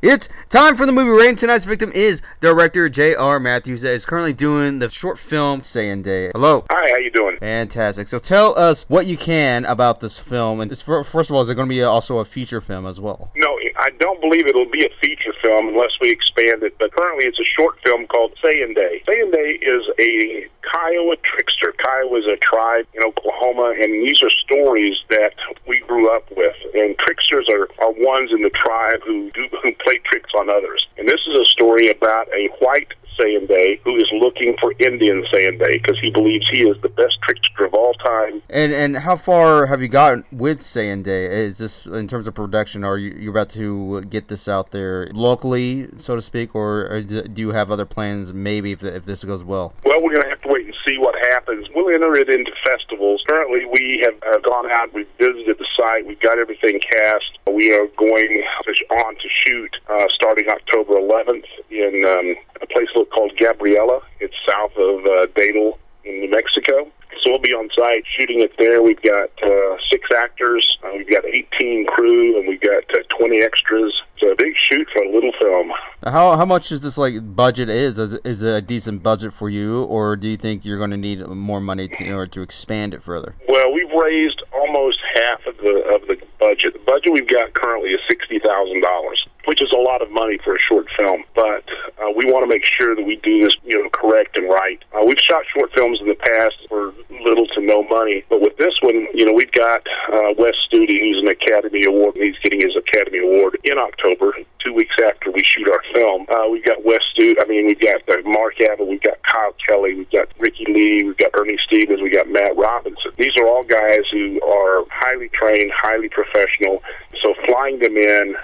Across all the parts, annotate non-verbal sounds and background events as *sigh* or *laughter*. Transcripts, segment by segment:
It's time for the movie rating. Tonight's victim is director J.R. Mathews that is currently doing the short film Saynday. Hello. Hi, how you doing? Fantastic. So tell us what you can about this film. And first of all, is it going to be also a feature film as well? No, I don't believe it'll be a feature film unless we expand it. But currently, it's a short film called Saynday. Saiyan Day is a Kiowa trickster. Kiowa is a tribe in Oklahoma, and these are stories that we grew up with. And tricksters are, are ones in the tribe who do, who play tricks on others. And this is a story about a white Saynday who is looking for Indian Saynday because he believes he is the best trickster of all time. And and how far have you gotten with Saynday? Is this in terms of production? Are you you about to get this out there locally, so to speak, or, or do you have other plans? Maybe if, if this goes well. Well, we're going to have to wait and see what happens. We'll enter it into festivals. Currently, we have uh, gone out. We've visited the site. We've got everything cast. We are going on to shoot uh, starting October 11th in um, place called Gabriela. It's south of uh, Dadle in New Mexico. So we'll be on site shooting it there. We've got uh, six actors, uh, we've got 18 crew, and we've got uh, 20 extras. It's a big shoot for a little film. How how much is this like budget is? Is, is it a decent budget for you, or do you think you're going to need more money to, in order to expand it further? Well, we've raised almost half of the of the budget. The budget we've got currently is sixty thousand dollars which is a lot of money for a short film. But uh, we want to make sure that we do this, you know, correct and right. Uh, we've shot short films in the past for little to no money, but with this one, you know, we've got uh, Wes Studi, who's an Academy Award, and he's getting his Academy Award in October, two weeks after we shoot our film. Uh, we've got Wes Studi. I mean, we've got uh, Mark Abbott, we've got Kyle Kelly, we've got Ricky Lee, we've got Ernie Stevens, we've got Matt Robinson. These are all guys who are highly trained, highly professional. So flying them in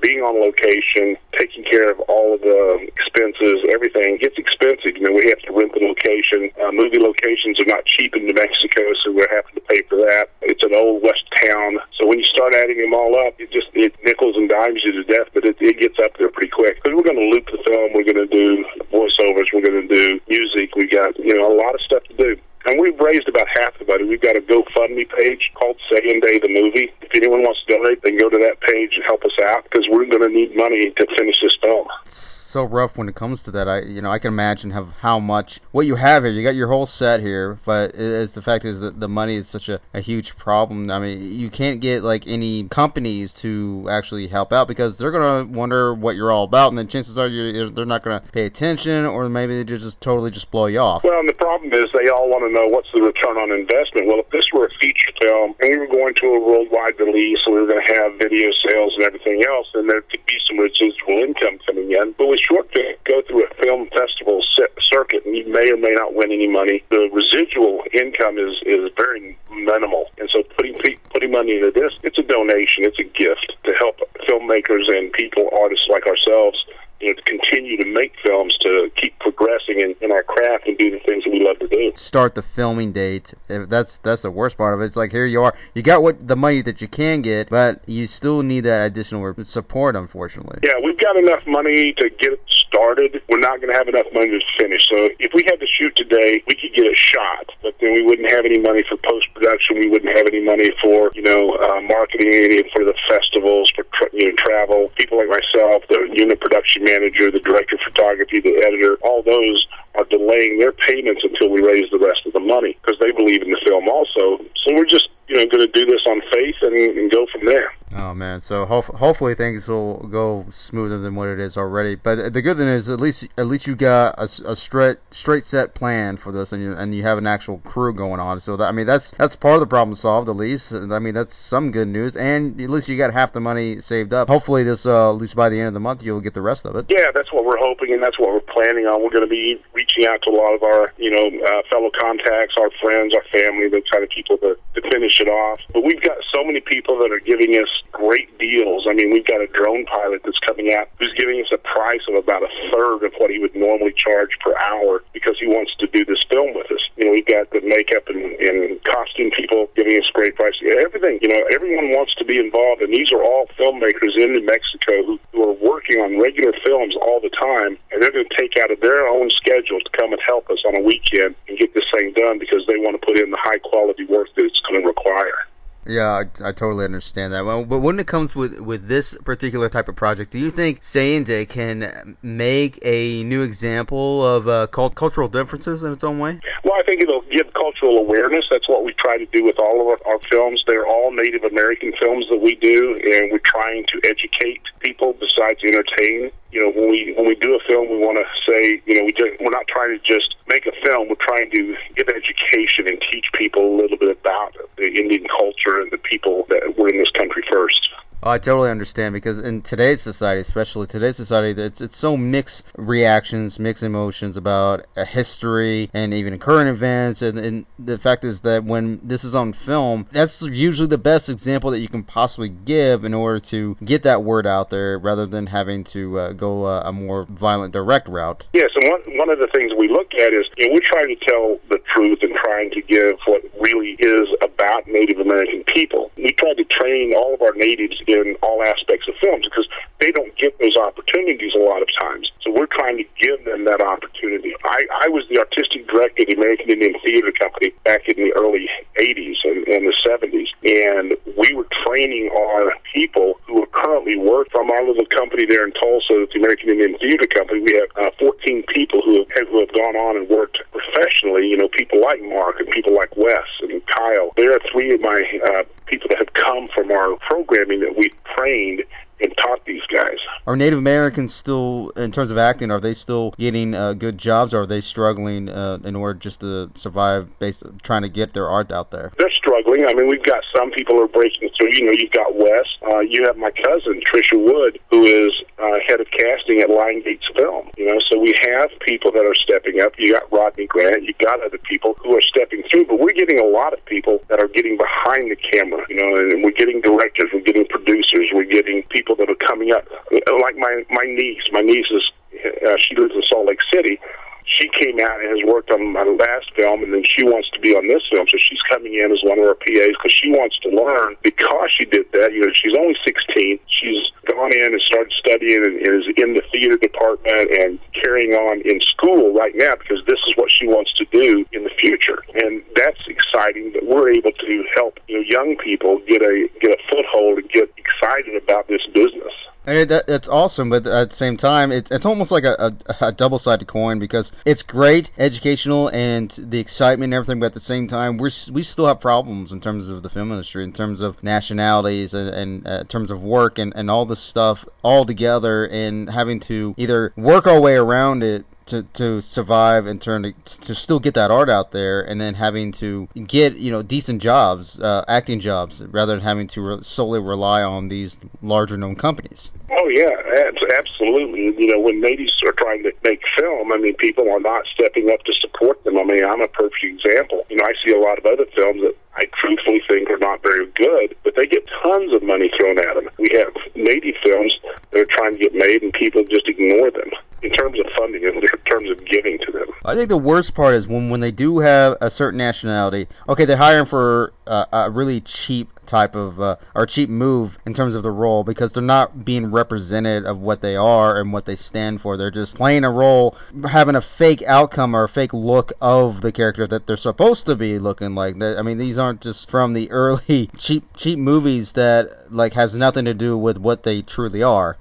being on location, taking care of all of the expenses, everything gets expensive. You know, we have to rent the location. Uh, movie locations are not cheap in New Mexico, so we're having to pay for that. It's an old west town, so when you start adding them all up, it just it nickels and dimes you to death. But it, it gets up there pretty quick because we're going to loop the film. We're going to do voiceovers. We're going to do music. We got you know a lot of stuff to do. And we've raised about half the money. We've got a GoFundMe page called Saynday the Movie. If anyone wants to donate, they can go to that page and help us out because we're going to need money to finish this film It's so rough when it comes to that. I you know I can imagine have how much what you have here. You got your whole set here, but it's the fact is that the money is such a, a huge problem. I mean, you can't get like any companies to actually help out because they're gonna wonder what you're all about, and then chances are you they're not gonna pay attention, or maybe they just totally just blow you off. Well, and the problem is they all want to know what's the return on investment. Well, if this were a feature film and we were going to a worldwide release, and we were going to have video sales and everything else, then there could be some residual income coming in. But with short film, go through a film festival circuit, and you may or may not win any money. The residual income is is very minimal, and so putting putting money into this, it's a donation, it's a gift to help filmmakers and people, artists like ourselves, you know, to continue to make films, to keep progressing in, in our craft and do the things that we love to do. Start the filming date. That's that's the worst part of it. It's like here you are, you got what the money that you can get, but you still need that additional support. Unfortunately. Yeah, we've got enough money to get started. We're not going to have enough money to finish. So if we had to shoot today, we could get a shot, but then we wouldn't have any money for post production. We wouldn't have any money for you know uh, marketing, for the festivals, for tra- you know travel. People like myself, the unit production manager, the director of photography, the editor, all those are delaying their payments until we raise the rest of the money because they believe in the film also. So we're just you know going to do this on faith and, and go from there. Oh man, so ho- hopefully things will go smoother than what it is already. But the good thing is, at least at least you got a, a straight straight set plan for this, and you and you have an actual crew going on. So that, I mean, that's that's part of the problem solved. At least, I mean, that's some good news. And at least you got half the money saved up. Hopefully, this uh, at least by the end of the month, you'll get the rest of it. Yeah, that's what we're hoping, and that's what we're planning on. We're going to be reaching out to a lot of our you know uh, fellow contacts, our friends, our family, the kind of people that, to finish it off. But we've got so many people that are giving us great deals. I mean, we've got a drone pilot that's coming out who's giving us a price of about a third of what he would normally charge per hour because he wants to do this film with us. You know, we've got the makeup and, and costume people giving us great prices. Everything, you know, everyone wants to be involved, and these are all filmmakers in New Mexico who, who are working on regular films all the time, and they're going to take out of their own schedule to come and help us on a weekend and get this thing done because they want to put in the high quality work that it's going to require. Yeah, I, I totally understand that. Well, but when it comes with with this particular type of project, do you think Saynday can make a new example of uh, cult- cultural differences in its own way? Think it'll give cultural awareness. That's what we try to do with all of our, our films. They're all Native American films that we do, and we're trying to educate people besides entertain. You know, when we when we do a film, we want to say, you know, we just, we're not trying to just make a film. We're trying to give education and teach people a little bit about the Indian culture and the people that were in this country first. Oh, I totally understand because in today's society, especially today's society, it's it's so mixed reactions, mixed emotions about a history and even current events. And, and the fact is that when this is on film, that's usually the best example that you can possibly give in order to get that word out there, rather than having to uh, go uh, a more violent, direct route. Yes, and one one of the things we look at is you know, we're trying to tell the truth and trying to give what really is about Native American people. We try to train all of our natives in all aspects of films because they don't get those opportunities a lot of times. So we're trying to give them that opportunity. I, I was the artistic director of the American Indian Theater Company back in the early 80s and, and the 70s, and we were training our people who are currently work from our little company there in Tulsa, the American Indian Theater Company. We have uh, 14 people who have, who have gone on and worked professionally, you know, people like Mark and people like Wes and Kyle. There are three of my uh, people that have come from our programming that we've trained and taught these guys. Are Native Americans still, in terms of acting, are they still getting uh, good jobs, or are they struggling uh, in order just to survive, based trying to get their art out there? They're struggling. I mean, we've got some people who are breaking through. You know, you've got Wes. Uh, you have my cousin Trisha Wood, who is uh, head of casting at Lionsgate Film. You know, so we have people that are stepping up. You got Rodney Grant. You got other people who are stepping through. But we're getting a lot of people that are getting behind the camera. You know, and we're getting directors. We're getting producers. We're getting people that are coming up. Like my my niece. My niece is uh, she lives in Salt Lake City she came out and has worked on my last film, and then she wants to be on this film. So she's coming in as one of our PAs because she wants to learn. Because she did that, you know, she's only 16. She's gone in and started studying and is in the theater department and carrying on in school right now because this is what she wants to do in the future. And that's exciting that we're able to help you know young people get a get a foothold and get excited about this business. And that, that's awesome, but at the same time, it's, it's almost like a, a, a double sided coin because it's great, educational, and the excitement and everything, but at the same time, we're, we still have problems in terms of the film industry, in terms of nationalities, and, and uh, in terms of work, and, and all this stuff all together, and having to either work our way around it to, to survive and turn to, to still get that art out there and then having to get you know decent jobs uh, acting jobs rather than having to re- solely rely on these larger known companies oh yeah absolutely you know when natives are trying to make film i mean people are not stepping up to support them i mean i'm a perfect example you know i see a lot of other films that I truthfully think are not very good, but they get tons of money thrown at them. We have native films that are trying to get made, and people just ignore them in terms of funding in terms of giving to them. I think the worst part is when when they do have a certain nationality. Okay, they're hiring for uh, a really cheap type of uh, or cheap move in terms of the role because they're not being represented of what they are and what they stand for. They're just playing a role, having a fake outcome or a fake look of the character that they're supposed to be looking like. I mean, these aren't just from the *laughs* early cheap cheap movies that like has nothing to do with what they truly are.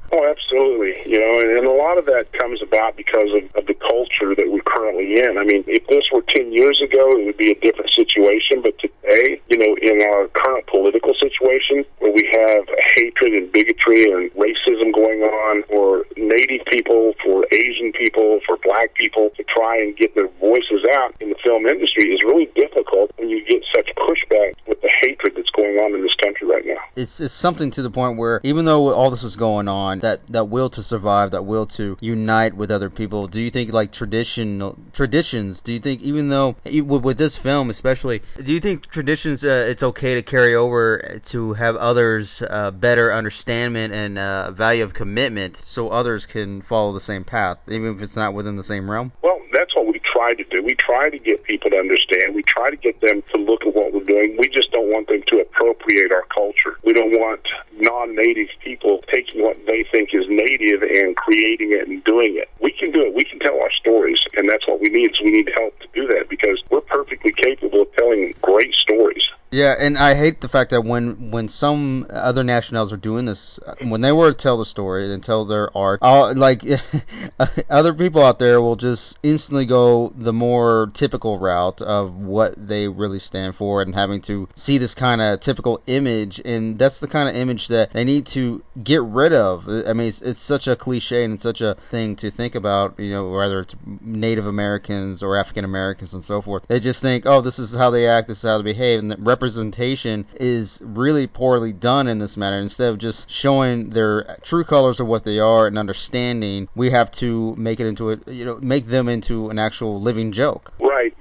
You know, and, and a lot of that comes about because of, of the culture that we're currently in. I mean, if this were 10 years ago, it would be a different situation. But today, you know, in our current political situation where we have hatred and bigotry and racism going on for Native people, for Asian people, for black people to try and get their voices out in the film industry is really difficult when you get such pushback hatred that's going on in this country right now. It's, it's something to the point where even though all this is going on, that, that will to survive, that will to unite with other people, do you think like traditional traditions, do you think even though with, with this film especially, do you think traditions uh, it's okay to carry over to have others uh, better understanding and uh, value of commitment so others can follow the same path even if it's not within the same realm? Well, that's what we try to do. We try to get people to understand. We try to get them to look at what we're doing. We just don't want them to appropriate our culture. We don't want non-native people taking what they think is native and creating it and doing it. We can do it. We can tell our stories, and that's what we need. So we need help to do that because we're perfectly capable of telling great stories. Yeah, and I hate the fact that when when some other nationals are doing this, when they were to tell the story and tell their art, uh, like *laughs* other people out there will just instantly go the more typical route of what they really stand for and having to see this kind of typical image, and that's the kind of image that they need to get rid of. I mean, it's, it's such a cliche and such a thing to think about, you know, whether it's Native Americans or African Americans and so forth. They just think, oh, this is how they act, this is how they behave, and that representation is really poorly done in this matter. Instead of just showing their true colors of what they are and understanding, we have to make it into a, you know, make them into an actual living joke. Right.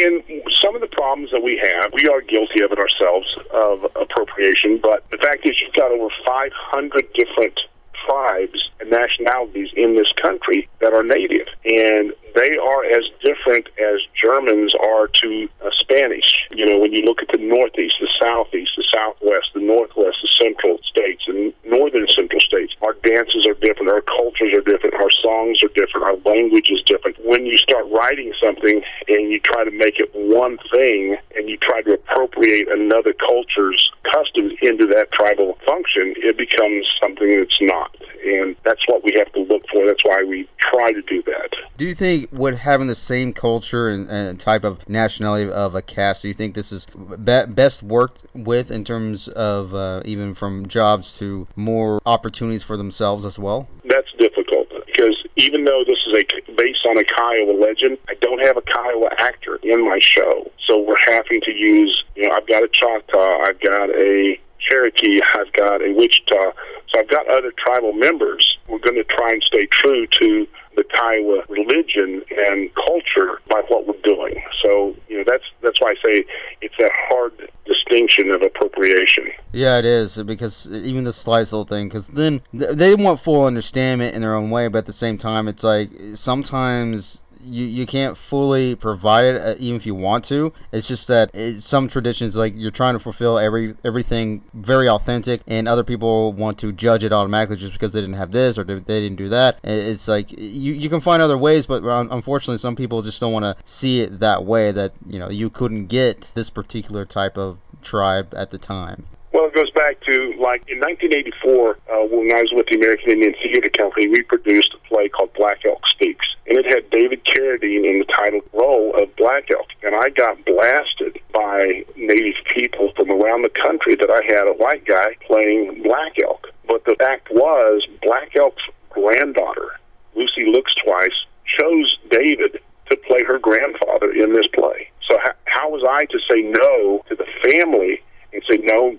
And some of the problems that we have, we are guilty of it ourselves of appropriation, but the fact is you've got over 500 different tribes and nationalities in this country that are native. And they are as different as Germans are to uh, Spanish. You know, when you look at the Northeast, the Southeast, the Southwest, the Northwest, the Central states, and Northern Central states, our dances are different, our cultures are different, our songs are different, our language is different. When you start writing something and you try to make it one thing and you try to appropriate another culture's customs into that tribal function, it becomes something that's not. And that's what we have to look for. That's why we try to do that. Do you think would having the same culture and, and, type of nationality of a cast, do you think this is be- best worked with in terms of uh, even from jobs to more opportunities for themselves as well? That's difficult because even though this is a based on a Kiowa legend, I don't have a Kiowa actor in my show, so we're having to use. You know, I've got a Choctaw, I've got a Cherokee, I've got a Wichita, so I've got other tribal members. We're going to try and stay true to the Kiowa religion and culture by what we're doing. So, you know, that's that's why I say it's a hard distinction of appropriation. Yeah, it is because even the slice little thing, because then they want full understanding in their own way, but at the same time, it's like sometimes you, you can't fully provide it uh, even if you want to. It's just that some traditions like you're trying to fulfill every everything very authentic, and other people want to judge it automatically just because they didn't have this or they didn't do that. It's like you you can find other ways, but unfortunately, some people just don't want to see it that way. That you know you couldn't get this particular type of tribe at the time. Well, it goes back to like in 1984 uh, when I was with the American Indian Theater Company. We produced a play called Black Elk Speaks, and it had David Carradine in the title role of Black Elk. And I got blasted by Native people from around the country that I had a white guy playing Black Elk. But the fact was, Black Elk's granddaughter, Lucy Looks Twice, chose David to play her grandfather in this play. So how, how was I to say no to the family and say no?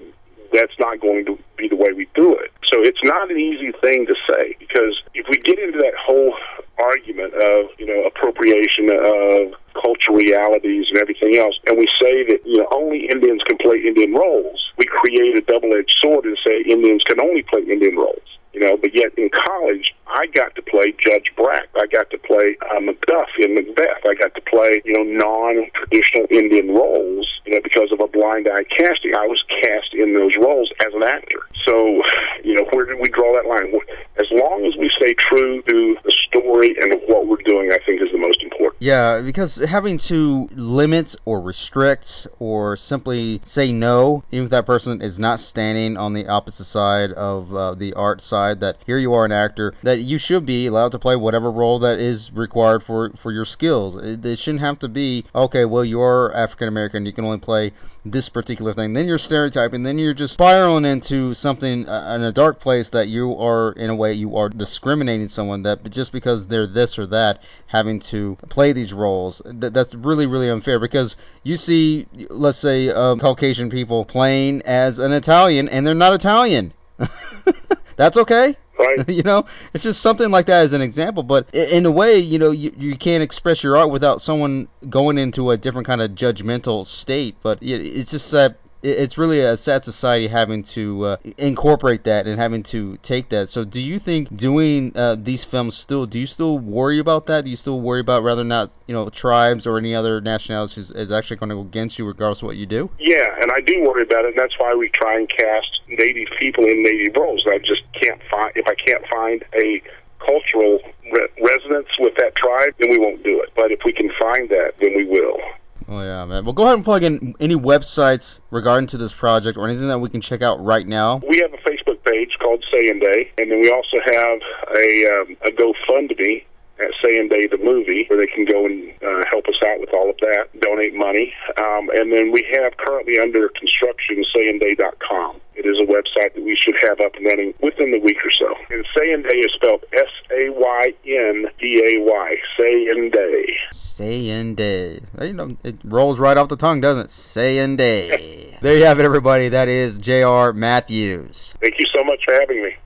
That's not going to be the way we do it. So it's not an easy thing to say because if we get into that whole argument of you know appropriation of cultural realities and everything else, and we say that you know only Indians can play Indian roles, we create a double-edged sword and say Indians can only play Indian roles. You know, but yet in college, I got to play Judge Brack. I got to play uh, Macduff in Macbeth. I got to play, you know, non-traditional Indian roles, you know, because of a blind eye casting. I was cast in those roles as an actor. So, you know, where did we draw that line? As long as we stay true to the and what we're doing, I think is the most important. Yeah, because having to limit or restrict or simply say no, even if that person is not standing on the opposite side of uh, the art side, that here you are an actor, that you should be allowed to play whatever role that is required for, for your skills. It, it shouldn't have to be, okay, well, you're African American, you can only play this particular thing. Then you're stereotyping, then you're just spiraling into something uh, in a dark place that you are, in a way, you are discriminating someone that just because they're this or that, having to play these roles. Th- that's really, really unfair because you see, let's say, um, Caucasian people playing as an Italian and they're not Italian. *laughs* that's okay. Right. *laughs* you know, it's just something like that as an example. But in a way, you know, you, you can't express your art without someone going into a different kind of judgmental state. But it's just that it's really a sad society having to uh, incorporate that and having to take that. So, do you think doing uh, these films still? Do you still worry about that? Do you still worry about whether or not you know tribes or any other nationalities is, actually going to go against you, regardless of what you do? Yeah, and I do worry about it, and that's why we try and cast native people in native roles. I just can't find if I can't find a cultural re- resonance with that tribe, then we won't do it. But if we can find that, then we will. Oh yeah, man. Well, go ahead and plug in any websites regarding to this project or anything that we can check out right now. We have a Facebook page called Saynday, and then we also have a um, a GoFundMe at Saynday the movie, where they can go and uh, help us out with all of that, donate money. Um, and then we have currently under construction Saynday.com. It is a website that we should have up and running within the week or so. And Saynday is spelled S A Y N D A Y. Saynday. Sayin' Day. You know, it rolls right off the tongue, doesn't it? Saynday. *laughs* there you have it, everybody. That is J.R. Mathews. Thank you so much for having me.